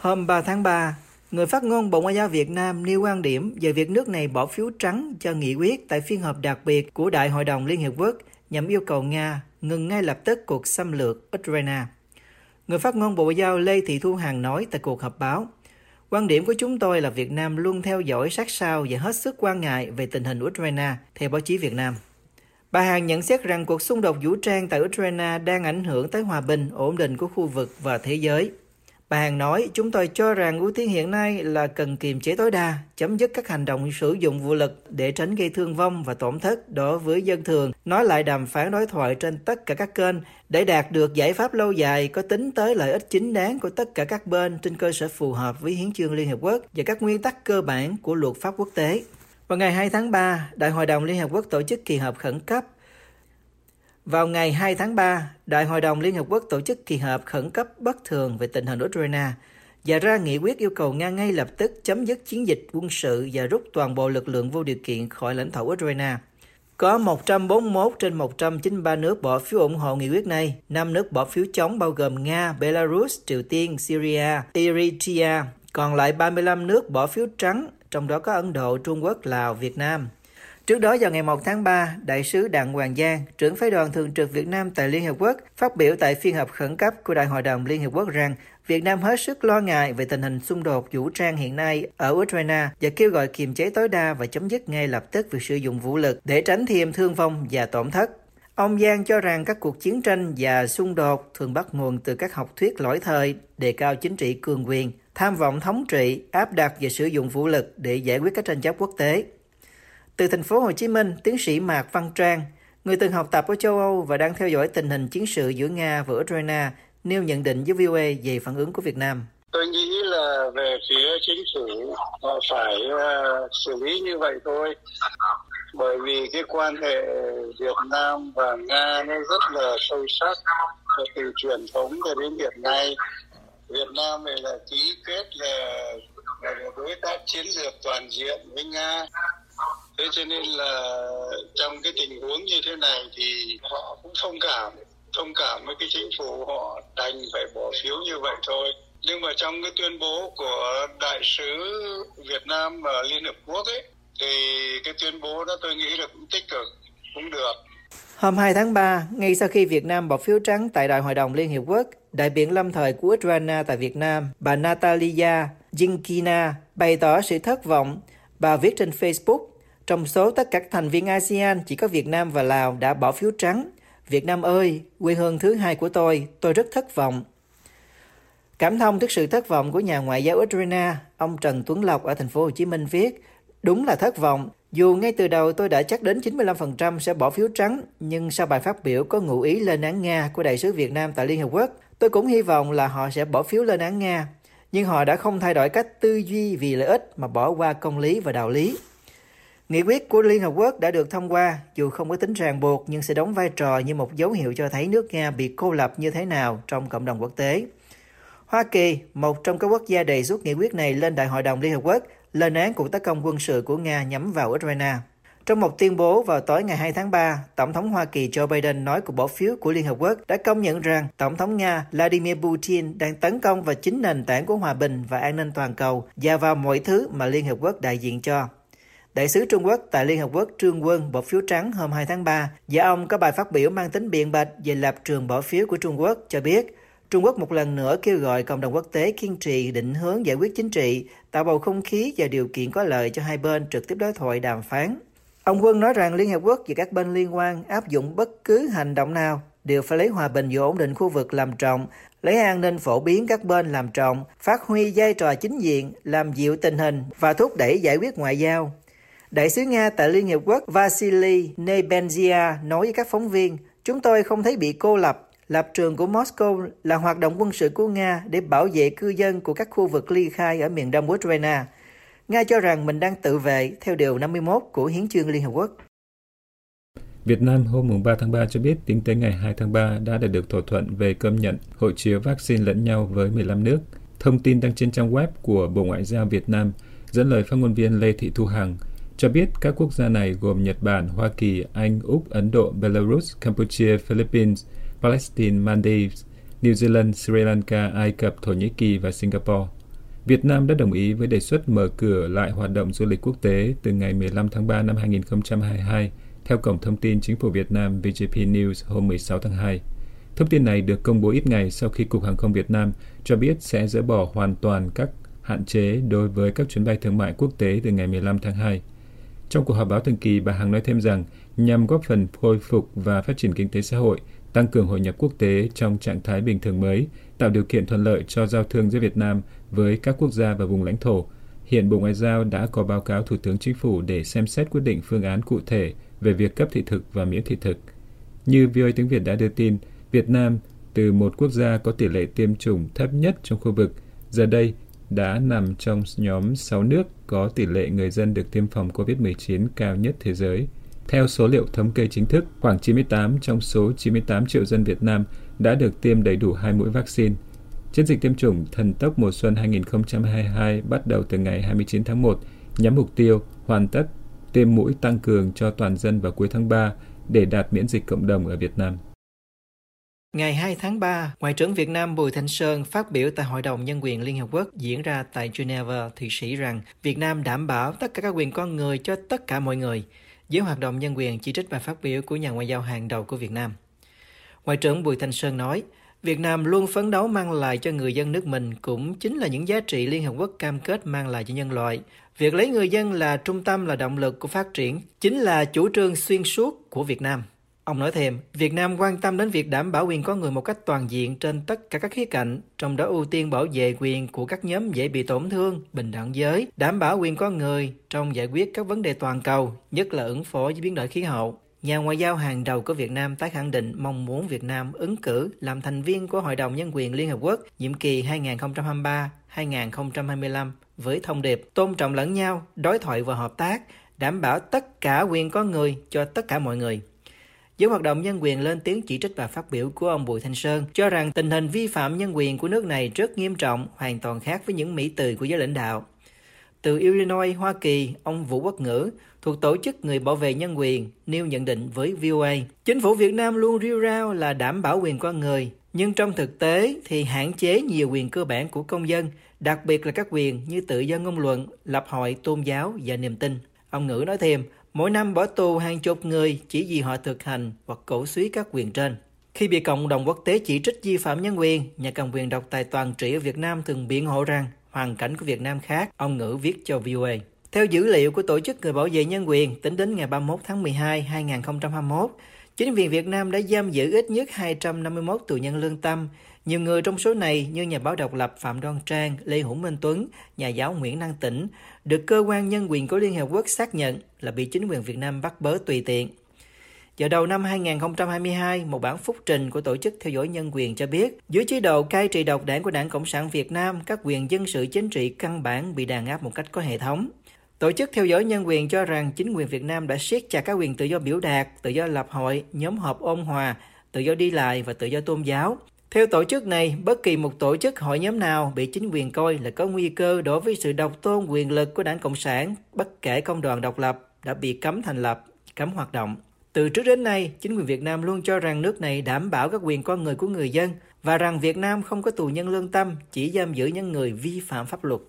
Hôm 3 tháng 3, người phát ngôn Bộ Ngoại giao Việt Nam nêu quan điểm về việc nước này bỏ phiếu trắng cho nghị quyết tại phiên họp đặc biệt của Đại hội đồng Liên Hiệp Quốc nhằm yêu cầu Nga ngừng ngay lập tức cuộc xâm lược Ukraine. Người phát ngôn Bộ Ngoại giao Lê Thị Thu Hằng nói tại cuộc họp báo, Quan điểm của chúng tôi là Việt Nam luôn theo dõi sát sao và hết sức quan ngại về tình hình Ukraine, theo báo chí Việt Nam. Bà Hằng nhận xét rằng cuộc xung đột vũ trang tại Ukraine đang ảnh hưởng tới hòa bình, ổn định của khu vực và thế giới. Bà Hằng nói, chúng tôi cho rằng ưu tiên hiện nay là cần kiềm chế tối đa, chấm dứt các hành động sử dụng vũ lực để tránh gây thương vong và tổn thất đối với dân thường, nói lại đàm phán đối thoại trên tất cả các kênh để đạt được giải pháp lâu dài có tính tới lợi ích chính đáng của tất cả các bên trên cơ sở phù hợp với Hiến chương Liên Hợp Quốc và các nguyên tắc cơ bản của luật pháp quốc tế. Vào ngày 2 tháng 3, Đại hội đồng Liên Hợp Quốc tổ chức kỳ họp khẩn cấp vào ngày 2 tháng 3, Đại hội đồng Liên Hợp Quốc tổ chức kỳ họp khẩn cấp bất thường về tình hình Ukraine và ra nghị quyết yêu cầu Nga ngay lập tức chấm dứt chiến dịch quân sự và rút toàn bộ lực lượng vô điều kiện khỏi lãnh thổ Ukraine. Có 141 trên 193 nước bỏ phiếu ủng hộ nghị quyết này. 5 nước bỏ phiếu chống bao gồm Nga, Belarus, Triều Tiên, Syria, Eritrea. Còn lại 35 nước bỏ phiếu trắng, trong đó có Ấn Độ, Trung Quốc, Lào, Việt Nam. Trước đó vào ngày 1 tháng 3, Đại sứ Đặng Hoàng Giang, trưởng phái đoàn thường trực Việt Nam tại Liên Hợp Quốc, phát biểu tại phiên họp khẩn cấp của Đại hội đồng Liên Hợp Quốc rằng Việt Nam hết sức lo ngại về tình hình xung đột vũ trang hiện nay ở Ukraine và kêu gọi kiềm chế tối đa và chấm dứt ngay lập tức việc sử dụng vũ lực để tránh thêm thương vong và tổn thất. Ông Giang cho rằng các cuộc chiến tranh và xung đột thường bắt nguồn từ các học thuyết lỗi thời, đề cao chính trị cường quyền, tham vọng thống trị, áp đặt và sử dụng vũ lực để giải quyết các tranh chấp quốc tế. Từ thành phố Hồ Chí Minh, tiến sĩ Mạc Văn Trang, người từng học tập ở châu Âu và đang theo dõi tình hình chiến sự giữa Nga và Ukraine, nêu nhận định với VOA về phản ứng của Việt Nam. Tôi nghĩ là về phía chính phủ họ phải uh, xử lý như vậy thôi. Bởi vì cái quan hệ Việt Nam và Nga nó rất là sâu sắc từ truyền thống cho đến hiện nay. Việt Nam này là ký kết là, là đối tác chiến lược toàn diện với Nga thế cho nên là trong cái tình huống như thế này thì họ cũng thông cảm thông cảm với cái chính phủ họ đành phải bỏ phiếu như vậy thôi nhưng mà trong cái tuyên bố của đại sứ Việt Nam ở Liên Hợp Quốc ấy thì cái tuyên bố đó tôi nghĩ là cũng tích cực cũng được Hôm 2 tháng 3, ngay sau khi Việt Nam bỏ phiếu trắng tại Đại hội đồng Liên Hiệp Quốc, đại biện lâm thời của Ukraine tại Việt Nam, bà Natalia Jinkina bày tỏ sự thất vọng. Bà viết trên Facebook, trong số tất cả các thành viên ASEAN, chỉ có Việt Nam và Lào đã bỏ phiếu trắng. Việt Nam ơi, quê hương thứ hai của tôi, tôi rất thất vọng. Cảm thông trước sự thất vọng của nhà ngoại giao Ukraine, ông Trần Tuấn Lộc ở thành phố Hồ Chí Minh viết, đúng là thất vọng. Dù ngay từ đầu tôi đã chắc đến 95% sẽ bỏ phiếu trắng, nhưng sau bài phát biểu có ngụ ý lên án Nga của đại sứ Việt Nam tại Liên Hợp Quốc, tôi cũng hy vọng là họ sẽ bỏ phiếu lên án Nga. Nhưng họ đã không thay đổi cách tư duy vì lợi ích mà bỏ qua công lý và đạo lý. Nghị quyết của Liên Hợp Quốc đã được thông qua, dù không có tính ràng buộc nhưng sẽ đóng vai trò như một dấu hiệu cho thấy nước Nga bị cô lập như thế nào trong cộng đồng quốc tế. Hoa Kỳ, một trong các quốc gia đề xuất nghị quyết này lên Đại hội đồng Liên Hợp Quốc, lên án cuộc tấn công quân sự của Nga nhắm vào Ukraine. Trong một tuyên bố vào tối ngày 2 tháng 3, Tổng thống Hoa Kỳ Joe Biden nói cuộc bỏ phiếu của Liên Hợp Quốc đã công nhận rằng Tổng thống Nga Vladimir Putin đang tấn công vào chính nền tảng của hòa bình và an ninh toàn cầu và vào mọi thứ mà Liên Hợp Quốc đại diện cho. Đại sứ Trung Quốc tại Liên Hợp Quốc Trương Quân bỏ phiếu trắng hôm 2 tháng 3 và ông có bài phát biểu mang tính biện bạch về lập trường bỏ phiếu của Trung Quốc cho biết Trung Quốc một lần nữa kêu gọi cộng đồng quốc tế kiên trì định hướng giải quyết chính trị, tạo bầu không khí và điều kiện có lợi cho hai bên trực tiếp đối thoại đàm phán. Ông Quân nói rằng Liên Hợp Quốc và các bên liên quan áp dụng bất cứ hành động nào đều phải lấy hòa bình và ổn định khu vực làm trọng, lấy an ninh phổ biến các bên làm trọng, phát huy vai trò chính diện, làm dịu tình hình và thúc đẩy giải quyết ngoại giao. Đại sứ Nga tại Liên Hiệp Quốc Vasily Nebenzia nói với các phóng viên, chúng tôi không thấy bị cô lập. Lập trường của Moscow là hoạt động quân sự của Nga để bảo vệ cư dân của các khu vực ly khai ở miền đông Ukraine. Nga cho rằng mình đang tự vệ theo điều 51 của Hiến chương Liên Hợp Quốc. Việt Nam hôm 3 tháng 3 cho biết tính tới ngày 2 tháng 3 đã đạt được thỏa thuận về công nhận hộ chiếu vaccine lẫn nhau với 15 nước. Thông tin đăng trên trang web của Bộ Ngoại giao Việt Nam dẫn lời phát ngôn viên Lê Thị Thu Hằng – cho biết các quốc gia này gồm Nhật Bản, Hoa Kỳ, Anh, Úc, Ấn Độ, Belarus, Campuchia, Philippines, Palestine, Maldives, New Zealand, Sri Lanka, Ai Cập, Thổ Nhĩ Kỳ và Singapore. Việt Nam đã đồng ý với đề xuất mở cửa lại hoạt động du lịch quốc tế từ ngày 15 tháng 3 năm 2022, theo Cổng Thông tin Chính phủ Việt Nam VGP News hôm 16 tháng 2. Thông tin này được công bố ít ngày sau khi Cục Hàng không Việt Nam cho biết sẽ dỡ bỏ hoàn toàn các hạn chế đối với các chuyến bay thương mại quốc tế từ ngày 15 tháng 2. Trong cuộc họp báo thường kỳ, bà Hằng nói thêm rằng nhằm góp phần khôi phục và phát triển kinh tế xã hội, tăng cường hội nhập quốc tế trong trạng thái bình thường mới, tạo điều kiện thuận lợi cho giao thương giữa Việt Nam với các quốc gia và vùng lãnh thổ. Hiện Bộ Ngoại giao đã có báo cáo Thủ tướng Chính phủ để xem xét quyết định phương án cụ thể về việc cấp thị thực và miễn thị thực. Như VOA tiếng Việt đã đưa tin, Việt Nam từ một quốc gia có tỷ lệ tiêm chủng thấp nhất trong khu vực, giờ đây đã nằm trong nhóm 6 nước có tỷ lệ người dân được tiêm phòng COVID-19 cao nhất thế giới. Theo số liệu thống kê chính thức, khoảng 98 trong số 98 triệu dân Việt Nam đã được tiêm đầy đủ hai mũi vaccine. Chiến dịch tiêm chủng thần tốc mùa xuân 2022 bắt đầu từ ngày 29 tháng 1 nhắm mục tiêu hoàn tất tiêm mũi tăng cường cho toàn dân vào cuối tháng 3 để đạt miễn dịch cộng đồng ở Việt Nam. Ngày 2 tháng 3, Ngoại trưởng Việt Nam Bùi Thanh Sơn phát biểu tại Hội đồng Nhân quyền Liên Hợp Quốc diễn ra tại Geneva, Thụy Sĩ rằng Việt Nam đảm bảo tất cả các quyền con người cho tất cả mọi người, dưới hoạt động nhân quyền chỉ trích bài phát biểu của nhà ngoại giao hàng đầu của Việt Nam. Ngoại trưởng Bùi Thanh Sơn nói, Việt Nam luôn phấn đấu mang lại cho người dân nước mình cũng chính là những giá trị Liên Hợp Quốc cam kết mang lại cho nhân loại. Việc lấy người dân là trung tâm là động lực của phát triển chính là chủ trương xuyên suốt của Việt Nam. Ông nói thêm, Việt Nam quan tâm đến việc đảm bảo quyền con người một cách toàn diện trên tất cả các khía cạnh, trong đó ưu tiên bảo vệ quyền của các nhóm dễ bị tổn thương, bình đẳng giới, đảm bảo quyền con người trong giải quyết các vấn đề toàn cầu, nhất là ứng phó với biến đổi khí hậu. Nhà ngoại giao hàng đầu của Việt Nam tái khẳng định mong muốn Việt Nam ứng cử làm thành viên của Hội đồng Nhân quyền Liên Hợp Quốc nhiệm kỳ 2023-2025 với thông điệp tôn trọng lẫn nhau, đối thoại và hợp tác, đảm bảo tất cả quyền con người cho tất cả mọi người. Giới hoạt động nhân quyền lên tiếng chỉ trích và phát biểu của ông Bùi Thanh Sơn, cho rằng tình hình vi phạm nhân quyền của nước này rất nghiêm trọng, hoàn toàn khác với những mỹ từ của giới lãnh đạo. Từ Illinois, Hoa Kỳ, ông Vũ Quốc Ngữ, thuộc Tổ chức Người Bảo vệ Nhân quyền, nêu nhận định với VOA. Chính phủ Việt Nam luôn rêu rao là đảm bảo quyền con người, nhưng trong thực tế thì hạn chế nhiều quyền cơ bản của công dân, đặc biệt là các quyền như tự do ngôn luận, lập hội, tôn giáo và niềm tin. Ông Ngữ nói thêm, mỗi năm bỏ tù hàng chục người chỉ vì họ thực hành hoặc cổ suý các quyền trên. Khi bị cộng đồng quốc tế chỉ trích vi phạm nhân quyền, nhà cầm quyền độc tài toàn trị ở Việt Nam thường biện hộ rằng hoàn cảnh của Việt Nam khác, ông Ngữ viết cho VOA. Theo dữ liệu của Tổ chức Người Bảo vệ Nhân quyền, tính đến ngày 31 tháng 12, 2021, chính quyền Việt Nam đã giam giữ ít nhất 251 tù nhân lương tâm. Nhiều người trong số này như nhà báo độc lập Phạm Đoan Trang, Lê Hữu Minh Tuấn, nhà giáo Nguyễn Năng Tĩnh, được cơ quan nhân quyền của Liên Hợp Quốc xác nhận là bị chính quyền Việt Nam bắt bớ tùy tiện. Vào đầu năm 2022, một bản phúc trình của Tổ chức Theo dõi Nhân quyền cho biết, dưới chế độ cai trị độc đảng của Đảng Cộng sản Việt Nam, các quyền dân sự chính trị căn bản bị đàn áp một cách có hệ thống. Tổ chức theo dõi nhân quyền cho rằng chính quyền Việt Nam đã siết chặt các quyền tự do biểu đạt, tự do lập hội, nhóm họp ôn hòa, tự do đi lại và tự do tôn giáo. Theo tổ chức này, bất kỳ một tổ chức hội nhóm nào bị chính quyền coi là có nguy cơ đối với sự độc tôn quyền lực của đảng Cộng sản, bất kể công đoàn độc lập, đã bị cấm thành lập, cấm hoạt động. Từ trước đến nay, chính quyền Việt Nam luôn cho rằng nước này đảm bảo các quyền con người của người dân và rằng Việt Nam không có tù nhân lương tâm, chỉ giam giữ những người vi phạm pháp luật.